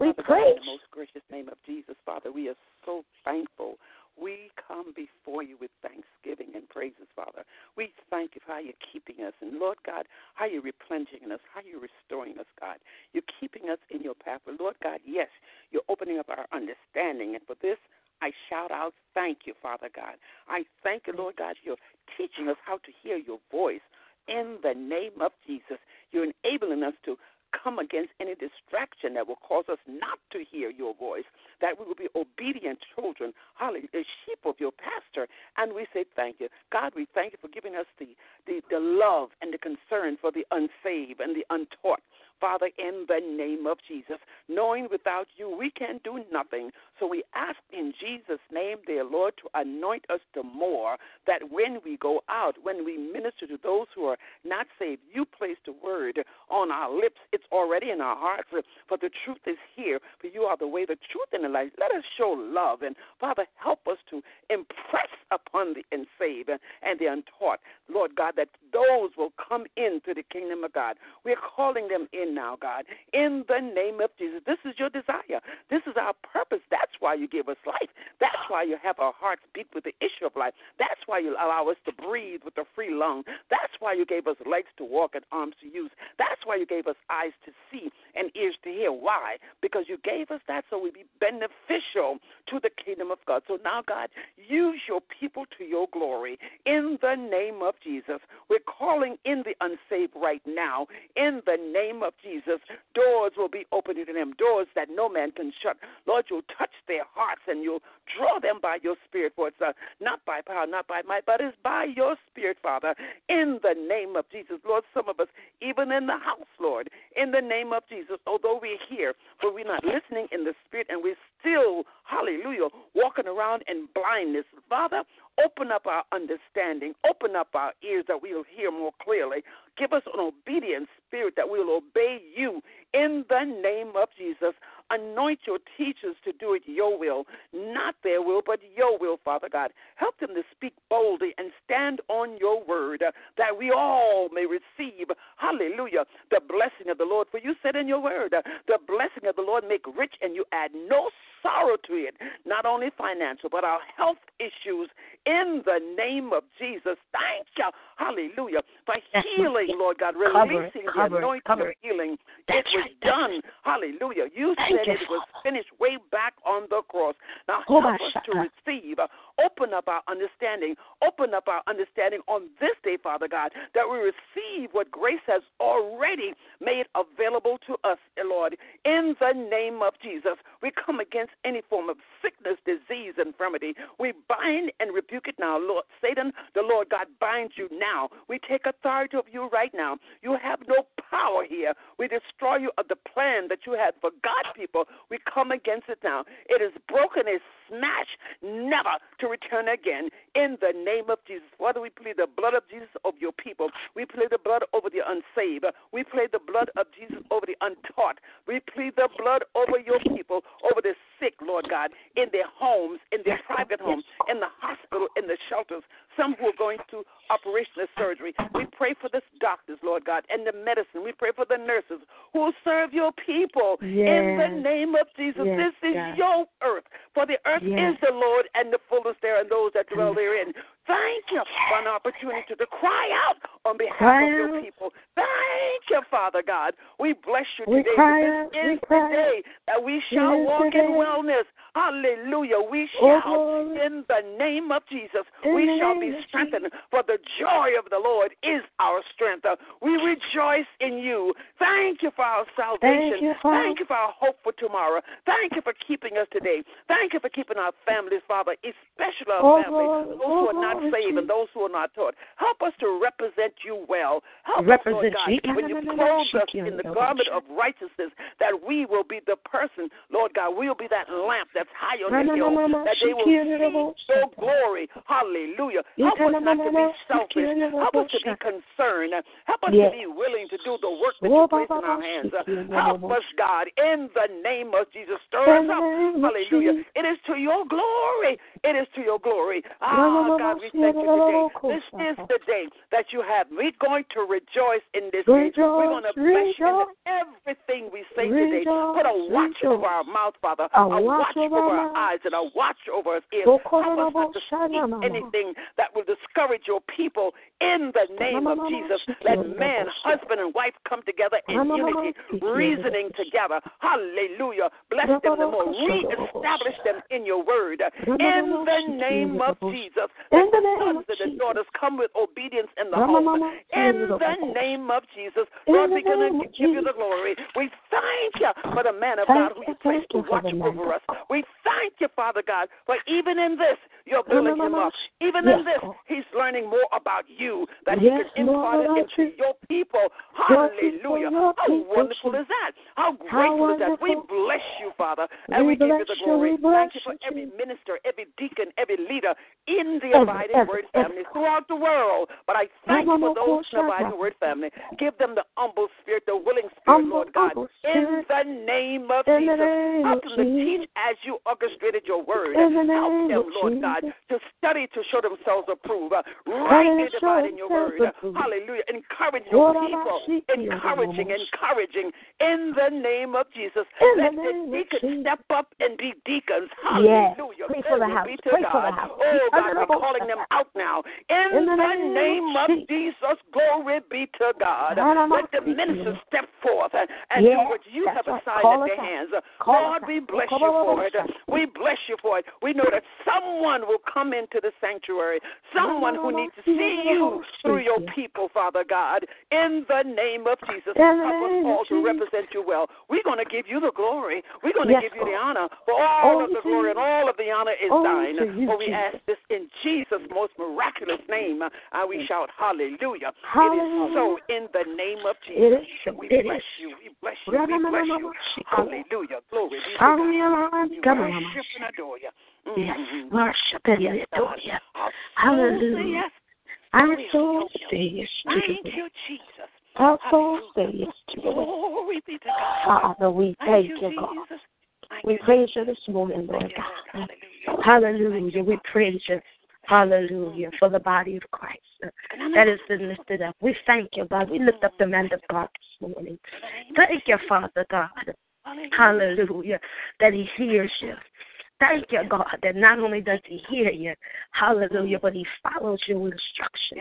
We Father God, in the most gracious name of Jesus, Father, we are so thankful. We come before you with thanksgiving and praises, Father. We thank you for how you're keeping us. And Lord God, how you're replenishing us, how you're restoring us, God. You're keeping us in your path. But Lord God, yes, you're opening up our understanding. And for this, I shout out, thank you, Father God. I thank you, Lord God, you're teaching us how to hear your voice in the name of Jesus. You're enabling us to come against any distraction that will cause us not to hear your voice, that we will be obedient children, hallelujah, sheep of your pastor. And we say thank you. God, we thank you for giving us the, the, the love and the concern for the unsaved and the untaught. Father, in the name of Jesus. Knowing without you we can do nothing. So we ask in Jesus' name, dear Lord, to anoint us the more that when we go out, when we minister to those who are not saved, you place the word on our lips. It's already in our hearts. For the truth is here. For you are the way, the truth, and the life. Let us show love. And Father, help us to impress upon the unsaved and the untaught, Lord God, that those will come into the kingdom of God. We're calling them in now, God, in the name of Jesus. This is your desire. This is our purpose. That's why you give us life. That's why you have our hearts beat with the issue of life. That's why you allow us to breathe with a free lung. That's why you gave us legs to walk and arms to use. That's why you gave us eyes to see and ears to hear. Why? Because you gave us that so we'd be beneficial to the kingdom of God. So now, God, use your people to your glory in the name of Jesus. We're calling in the unsaved right now in the name of Jesus. Doors will be opened to them, doors that no man can shut. Lord, you'll touch their hearts and you'll draw them by your spirit, for it's uh, not by power, not by might, but it's by your spirit, Father, in the name of Jesus. Lord, some of us, even in the house, Lord, in the name of Jesus, although we're here, but we're not listening in the spirit and we're still, hallelujah, walking around in blindness. Father, open up our understanding, open up our ears that we'll hear more clearly. Give us an obedient spirit that we'll obey you in the name of Jesus. Anoint your teachers to do it your will, not their will, but your will, Father God. Help them to speak boldly and stand on your word uh, that we all may receive, hallelujah, the blessing of the Lord. For you said in your word, uh, the blessing of the Lord make rich and you add no sorrow to it, not only financial, but our health issues in the name of Jesus. Thank you, hallelujah, for healing, Lord God, releasing cover, the anointing cover. of healing. That's it was right, done, hallelujah. You Thank said you, it was Father. finished way back on the cross. Now Oh, help my us to receive. Open up our understanding. Open up our understanding on this day, Father God, that we receive what grace has already made available to us, Lord. In the name of Jesus, we come against any form of sickness, disease, infirmity. We bind and rebuke it now, Lord. Satan, the Lord God binds you now. We take authority of you right now. You have no power here. We destroy you of the plan that you had for God people. We come against it now. It is broken, it's smashed, never to return again. In the name of Jesus. Father, we plead the blood of Jesus over your people. We plead the blood over the unsaved. We plead the blood of Jesus over the untaught. We plead the blood over your people, over the sick, Lord God, in their homes, in their private homes, in the hospital, in the shelters, some who are going through operational surgery. We pray for the doctors, Lord God, and the medicine. We pray for the nurses who will serve your people in the name of Jesus. Yes, this is God. your earth, for the earth Yes. is the Lord and the fullness there and those that dwell therein. Thank you for an opportunity to cry out on behalf Cry of your out. people. Thank you, Father God. We bless you We today. cry This out. is the day that we shall is walk the in wellness. Hallelujah. We Oh, shall, glory. in the name of Jesus, In we shall be strengthened. For the joy of the Lord is our strength. Uh, We rejoice in you. Thank you for our salvation. Thank you, Father. Thank you for our hope for tomorrow. Thank you for keeping us today. Thank you for keeping our families, Father, especially our Oh, families, glory. those Oh, who are not glory, saved and those who are not taught. Help us to represent you well. Help us, Represent Lord God, when you clothe us in the garment of righteousness, that we will be the person, Lord God, we'll be that lamp that's high on the hill, that they will see your glory. Hallelujah. Help us not to be selfish. shake your elbow, Help us to be concerned. Help us to be willing to do the work that Oh, you place in our hands. Help us, God, in the name of Jesus. Stir us up. Hallelujah. It is to your glory. It is to your glory. Ah, God, no, we thank you today. This is the day that you have. We're going to rejoice in this day. We're going to bless you in everything we say today. Put a watch rejoice. over our mouth, Father. A A watch watch over our eyes and a watch over our ears. Help us not to speak anything that will discourage your people in the name of Jesus. Let man, husband, and wife come together in unity, reasoning together. Hallelujah. Bless them the more. Reestablish them in your word. In the name of Jesus. Let the sons and the daughters come with obedience in the home. In the name of Jesus. Lord, we're going to give you the glory. We thank you for the man of God who you, placed to watch over us. We thank you, Father God, for even in this, you're building him up. Even in this, he's learning more about you that he can impart it into your people. Hallelujah. How wonderful is that? How grateful is that? We bless you, Father, and we, give you the glory. Thank you for every minister, every deacon, every leader in the Abiding Word family throughout the world. But I thank you for those Abiding Word family. Give them the humble spirit, the willing spirit, Lord God, in the name of Jesus. Help them to teach as you orchestrated your word. Help them, Lord God, to study to show themselves approved. Uh, Rightly dividing your word. Uh, hallelujah. Encourage your people. Encouraging, encouraging in the name of Jesus. Let the deacons step up and be deacons. Hallelujah. Pray for the house. Pray for the house. Oh, God, we're calling them out now. In, the, name of Jesus, glory be to God. Let the ministers step forth and, and do what you have assigned at their hands. Lord, we bless you for it. We bless you for it. We know that someone will come into the sanctuary, someone who needs to see you through your people, Father God. In the name of Jesus, help us all to represent you well. We're going to give you the glory. We're going to give you the honor. For all of the glory and all of the honor is thine. For we ask this in Jesus' most miraculous name. And we shout hallelujah. It is so in the name of Jesus. We bless you. We bless you. We bless you. Hallelujah. Glory be to God. We worship and adore you. Yes, Mm-hmm. worship and adore you. Hallelujah. Say yes to Thank you. Jesus. Our soul say yes to you. Glory be to God. Father, we Thank thank you, God. Jesus. We praise you this morning, Lord God. Hallelujah. We praise you. Hallelujah. For the body of Christ that has been lifted up. We thank you, God. We lift up the man of God this morning. Thank you, Father God. Hallelujah. That he hears you. Thank you, God, that not only does he hear you, hallelujah, but he follows your instruction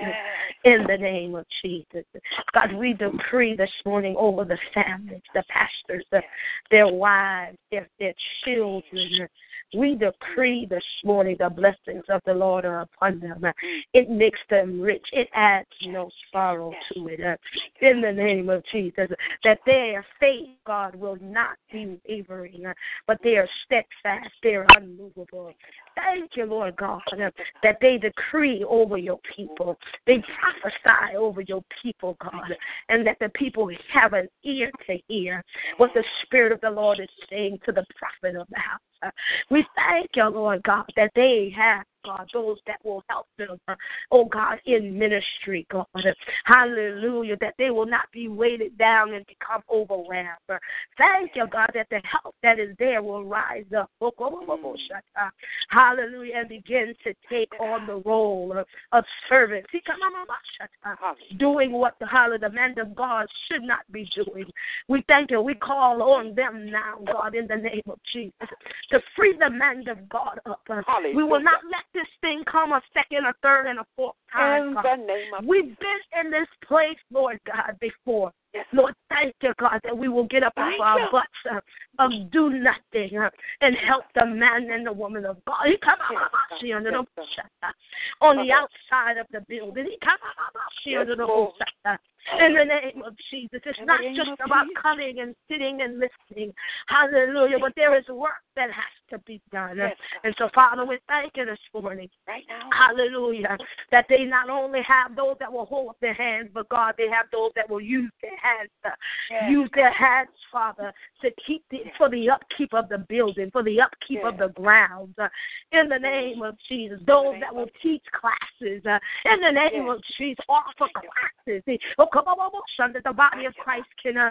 in the name of Jesus. God, we decree this morning over the families, the pastors, the, their wives, their, their children. We decree this morning the blessings of the Lord are upon them. It makes them rich. It adds no sorrow to it. In the name of Jesus, that their faith, God, will not be wavering, but they are steadfast. They are unmovable. Thank you, Lord God, that they decree over your people. They prophesy over your people, God, and that the people have an ear to hear what the Spirit of the Lord is saying to the prophet of the house. We thank you, Lord God, that they have, God, those that will help them, uh, oh God, in ministry, God. Hallelujah, that they will not be weighted down and become overwhelmed. Thank you, God, that the help that is there will rise up. Hallelujah, and begin to take on the role of, of servant. Doing what the hallelujah, the man of God should not be doing. We thank you. We call on them now, God, in the name of Jesus, to free the man of God up. We will not let this thing come a second, a third, and a fourth time. In God. the name of We've been in this place, Lord God, before. Lord, thank you, God, that we will get up off Thank our butts uh, of do nothing uh, and help the man and the woman of God. He come Yes, she under Yes, the sir. on the outside of the building. He come she under the. In the name of Jesus. It's not just about Jesus. coming and sitting and listening. Hallelujah. But there is work that has to be done. Yes, And so, Father, we thank you this morning. Right now. Hallelujah. That they not only have those that will hold up their hands, but God, they have those that will use their hands, uh, Yes. use their hands, Father, to keep the, for the upkeep of the building, for the upkeep of the grounds. Uh, in the name of Jesus, those that will teach classes. Uh, in the name of Jesus, offer classes. Oh, on, son, that the body of Christ can uh,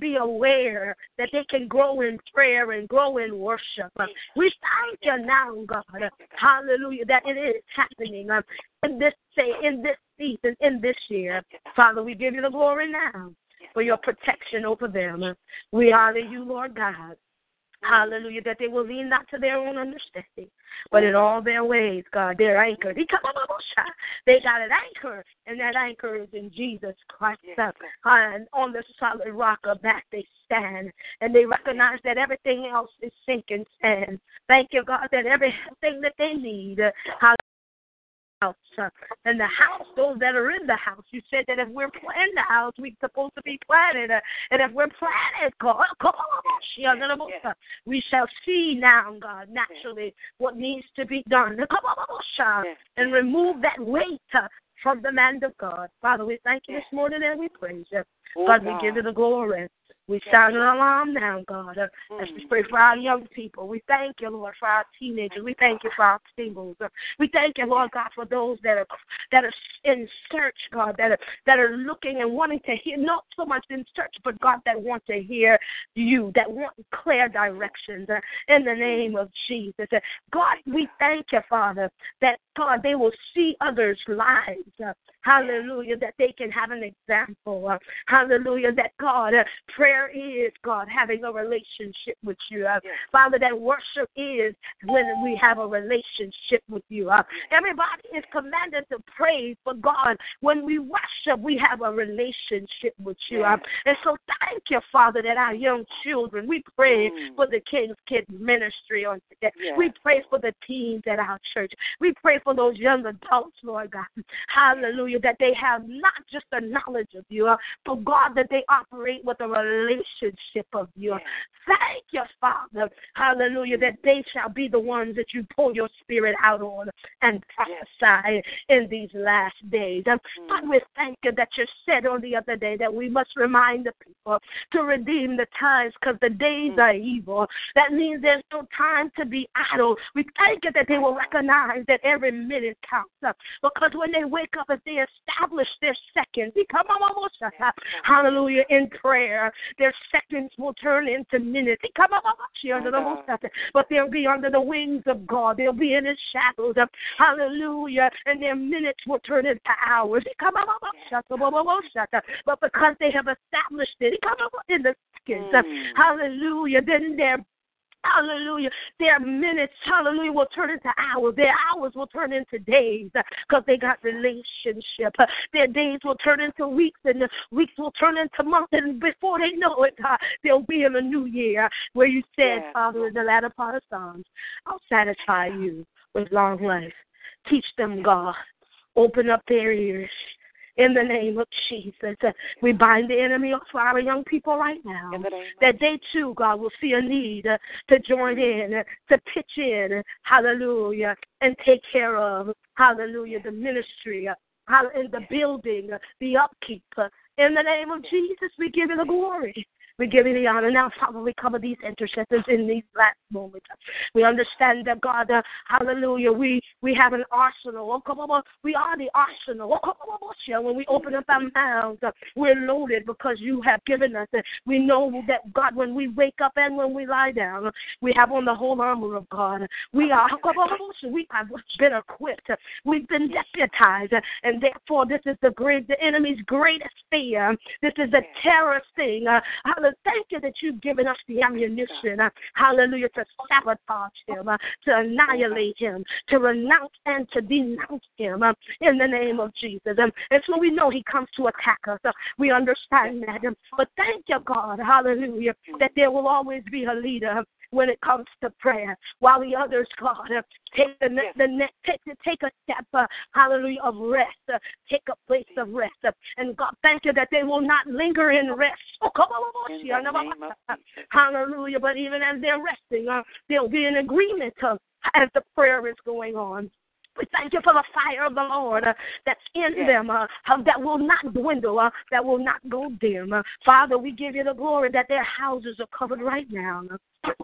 be aware that they can grow in prayer and grow in worship. Uh, we thank you now, God. uh, Hallelujah, that it is happening um, in this day, in this season, in this year. Father, we give you the glory now for your protection over them. Uh, We honor you, Lord God. Hallelujah, that they will lean not to their own understanding, but in all their ways, God, they're anchored. They got an anchor, and that anchor is in Jesus Christ. And on the solid rock of that they stand, and they recognize that everything else is sinking sand. Thank you, God, that everything that they need, house. And the house, those that are in the house, you said that if we're planting the house, we're supposed to be planted. And if we're planted, God, come on, we shall see now, God, naturally what needs to be done. And remove that weight uh, from the man of God. Father, we thank you this morning and we praise you. Oh, God, we give you the glory. We sound an alarm now, God, uh, as we pray for our young people. We thank you, Lord, for our teenagers. We thank you for our singles. Uh, we thank you, Lord God, for those that are that are in search, God, that are that are looking and wanting to hear, not so much in search, but God, that want to hear you, that want clear directions. Uh, in the name of Jesus, God, we thank you, Father, that God they will see others' lives. Hallelujah, that they can have an example. Uh, hallelujah, that God, uh, prayer is, God, having a relationship with you. Uh, Father, that worship is when we have a relationship with you. Uh, everybody is commanded to praise, but God, when we worship, we have a relationship with you. And so thank you, Father, that our young children, we pray for the King's Kid ministry on today. We pray for the teens at our church. We pray for those young adults, Lord God. Hallelujah, that they have not just the knowledge of you, uh, but God, that they operate with a relationship of you. Thank you, Father. Hallelujah, that they shall be the ones that you pour your spirit out on and prophesy in these last days. And God, we thank you that you said on the other day that we must remind the people to redeem the times because the days are evil. That means there's no time to be idle. We thank you that they will recognize that every minute counts. uh, Because when they wake up, if they establish their seconds, become almost hallelujah, in prayer, their seconds will turn into minutes. But they'll be under the wings of God. They'll be in His shadows. Hallelujah. And their minutes will turn into hours. But because they have established it in the seconds, mm. hallelujah, then their Hallelujah. Their minutes, hallelujah, will turn into hours. Their hours will turn into days uh, because they got relationship. Uh, their days will turn into weeks, and the weeks will turn into months. And before they know it, God, they'll be in a new year where you said, Father, in the latter part of Psalms, I'll satisfy you with long life. Teach them, God. Open up their ears in the name of Jesus. Uh, We bind the enemy off our young people right now. That they too, God, will see a need uh, to join in, uh, to pitch in, hallelujah, and take care of, hallelujah, the ministry, and the building, the upkeep. In the name of Jesus, we give you the glory. We give you the honor. Now, Father, we cover these intercessors in these last moments. We understand that, God, uh, hallelujah, we, we have an arsenal. Oh, we are the arsenal. Oh, When we open up our mouths, uh, we're loaded because you have given us it. We know that, God, when we wake up and when we lie down, we have on the whole armor of God. We are, come we have been equipped. We've been deputized. And therefore, this is the great, the enemy's greatest fear. This is the terror thing. Uh, hallelujah. Thank you that you've given us the ammunition. Uh, hallelujah. To sabotage him, uh, to annihilate him, to renounce and to denounce him uh, in the name of Jesus. Um, and so we know he comes to attack us. Uh, we understand that. Um, but thank you, God. Hallelujah. That there will always be a leader when it comes to prayer, while the others, God, uh, take the the ne- take take a step, uh, hallelujah, of rest, uh, take a place of rest, uh, and God, thank you that they will not linger in rest. Oh, come on, hallelujah! But even as they're resting, uh, they'll be in agreement uh, as the prayer is going on. We thank you for the fire of the Lord uh, that's in them, uh, uh, that will not dwindle, uh, that will not go dim. Uh, Father, we give you the glory that their houses are covered right now,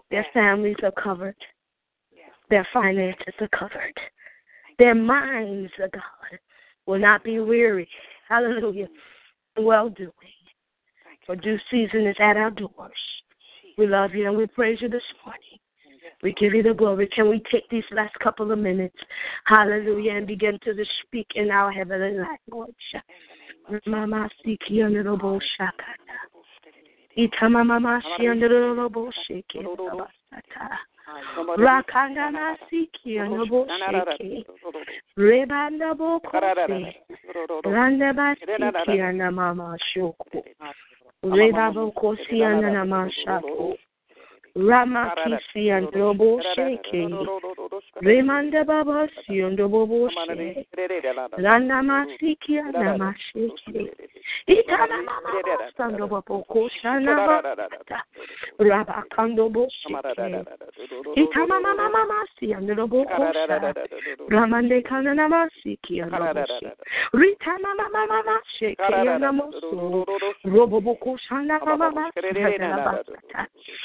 their families are covered, their finances are covered, their minds, uh, God, will not be weary. Hallelujah. Well doing. For due season is at our doors. We love you and we praise you this morning. We give you the glory. Can we take these last couple of minutes, hallelujah, and begin to speak in our heavenly language? Mama siki honorable shakata. Ita mama shi honorable shake Rakanda masiki honorable shake. Rebanda bokose. Randa basiki ana mama shoko. Reba bokosi ana mama shako. Ramakisi and Robo Shake. Remanda baba siondo bobo she. Randa masiki ana mashiki. Itana mama sando bobo koshana bata. Raba kando bo shiki. Itama mama mama siando bobo kosha. Ramande kana namasiki ana bo she. Rita mama mama mama shiki ana moso. Robo boko shana mama mama sianda bata. Ramati ana bobo shiki ana maso. Rama momo sheke anda baha. Rikanda namasi anda robo kosa. Aramakasi anda robo siki anda robo sa. Rikanda robo si anda robo kosa. Itama mama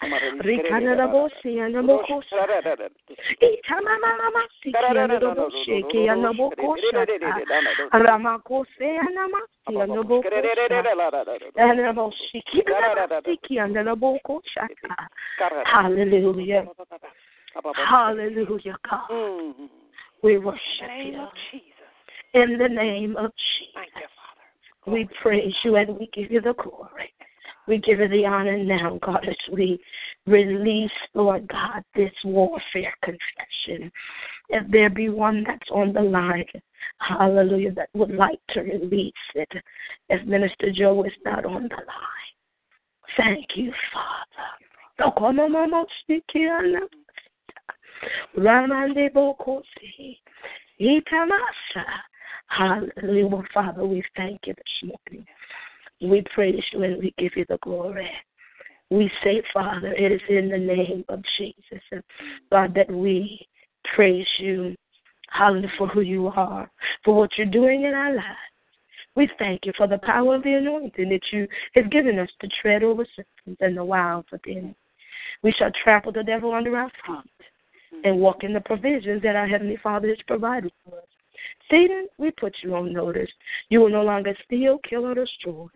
anda robo sheke anda robo kosa. Ramakose anda masi anda robo kosa. Anda robo shiki anda siki anda robo kosa. Hallelujah. Hallelujah, God. We worship you. In the name of Jesus. We praise you and we give you the glory. We give you the honor now, God, as we release, Lord God, this warfare confession. If there be one that's on the line, hallelujah, that would like to release it, if Minister Joe is not on the line, thank you, Father. Ramande. Hallelujah. Father, we thank you this morning. We praise you and we give you the glory. We say, Father, it is in the name of Jesus, God, that we praise you. Hallelujah for who you are, for what you're doing in our lives. We thank you for the power of the anointing that you have given us to tread over serpents and the wild for them. We shall trample the devil under our feet and walk in the provisions that our Heavenly Father has provided for us. Satan, we put you on notice. You will no longer steal, kill, or destroy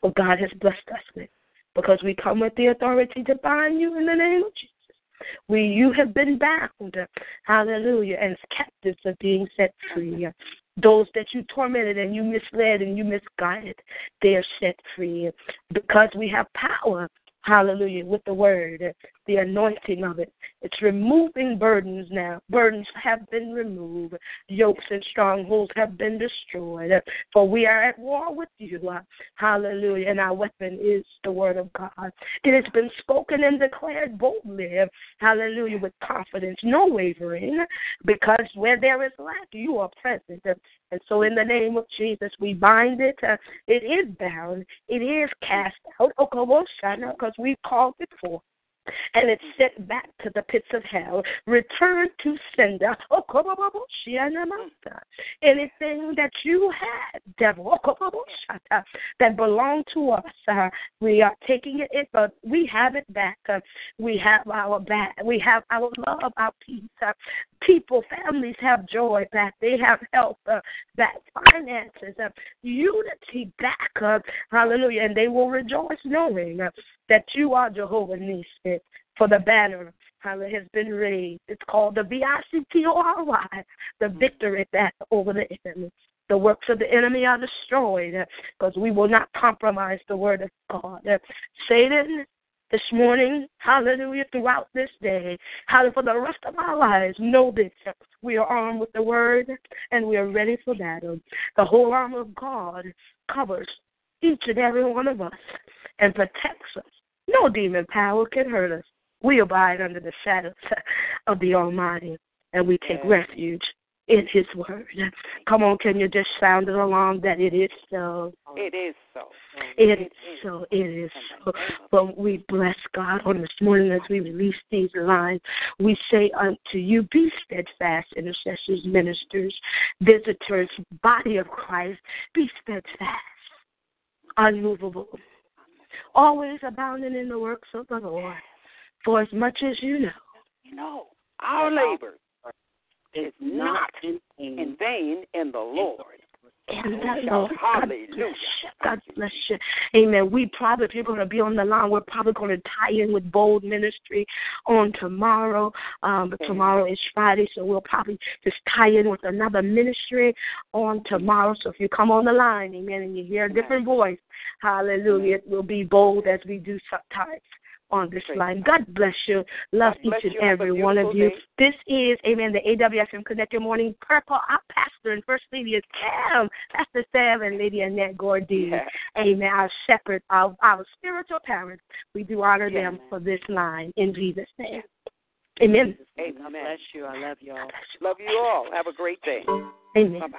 what God has blessed us with because we come with the authority to bind you in the name of Jesus. We, you have been bound, hallelujah, and captives are being set free. Those that you tormented and you misled and you misguided, they are set free because we have power Hallelujah. With the word, the anointing of it. It's removing burdens now. Burdens have been removed. Yokes and strongholds have been destroyed. For we are at war with you. Hallelujah. And our weapon is the word of God. It has been spoken and declared boldly. Hallelujah. With confidence, no wavering. Because where there is lack, you are present. And so, in the name of Jesus, we bind it. It is bound. It is cast out. Because we called it forth and it's sent back to the pits of hell. returned to sender. Anything that you had, devil, that belonged to us, uh, we are taking it but we have it back. Uh, we have our back. We have our love, our peace. Uh, people, families have joy back. They have health uh, back, finances, uh, unity back. Uh, hallelujah. And they will rejoice knowing that you are Jehovah Nissi for the banner has been raised. It's called the V-I-C-T-O-R-Y, the victory that over the enemy. The works of the enemy are destroyed because we will not compromise the word of God. Satan, this morning, hallelujah, throughout this day, hallelujah, for the rest of our lives, know this. We are armed with the word and we are ready for battle. The whole armor of God covers each and every one of us and protects us. No demon power can hurt us. We abide under the shadows of the Almighty, and we take refuge in His Word. Come on, can you just sound it along that it is so? It is so. It is so. It is so. But we bless God on this morning as we release these lines. We say unto you, be steadfast, intercessors, ministers, visitors, body of Christ, be steadfast, unmovable, always abounding in the works of the Lord. For as much as you know, you know, our labor is not in vain in the Lord. In the Lord. Hallelujah. God bless you. Amen. We probably, if you're going to be on the line, we're probably going to tie in with Bold Ministry on tomorrow. Um, but tomorrow is Friday, so we'll probably just tie in with another ministry on tomorrow. So if you come on the line, amen, and you hear a different voice, hallelujah, it will be bold as we do sometimes on this line. God bless you. Love bless each and you. Every one of you. day. This is, amen, the AWFM Connect Your Morning Purple. Our pastor and first lady is Sam, Pastor Sam and Lady Annette Gordine. Yeah. Amen. Our shepherd, our, our spiritual parents. We do honor Yeah. them for this line in Jesus' name. Amen. Amen. God bless you. I love y'all. Love you all. Have a great day. Amen. Bye bye.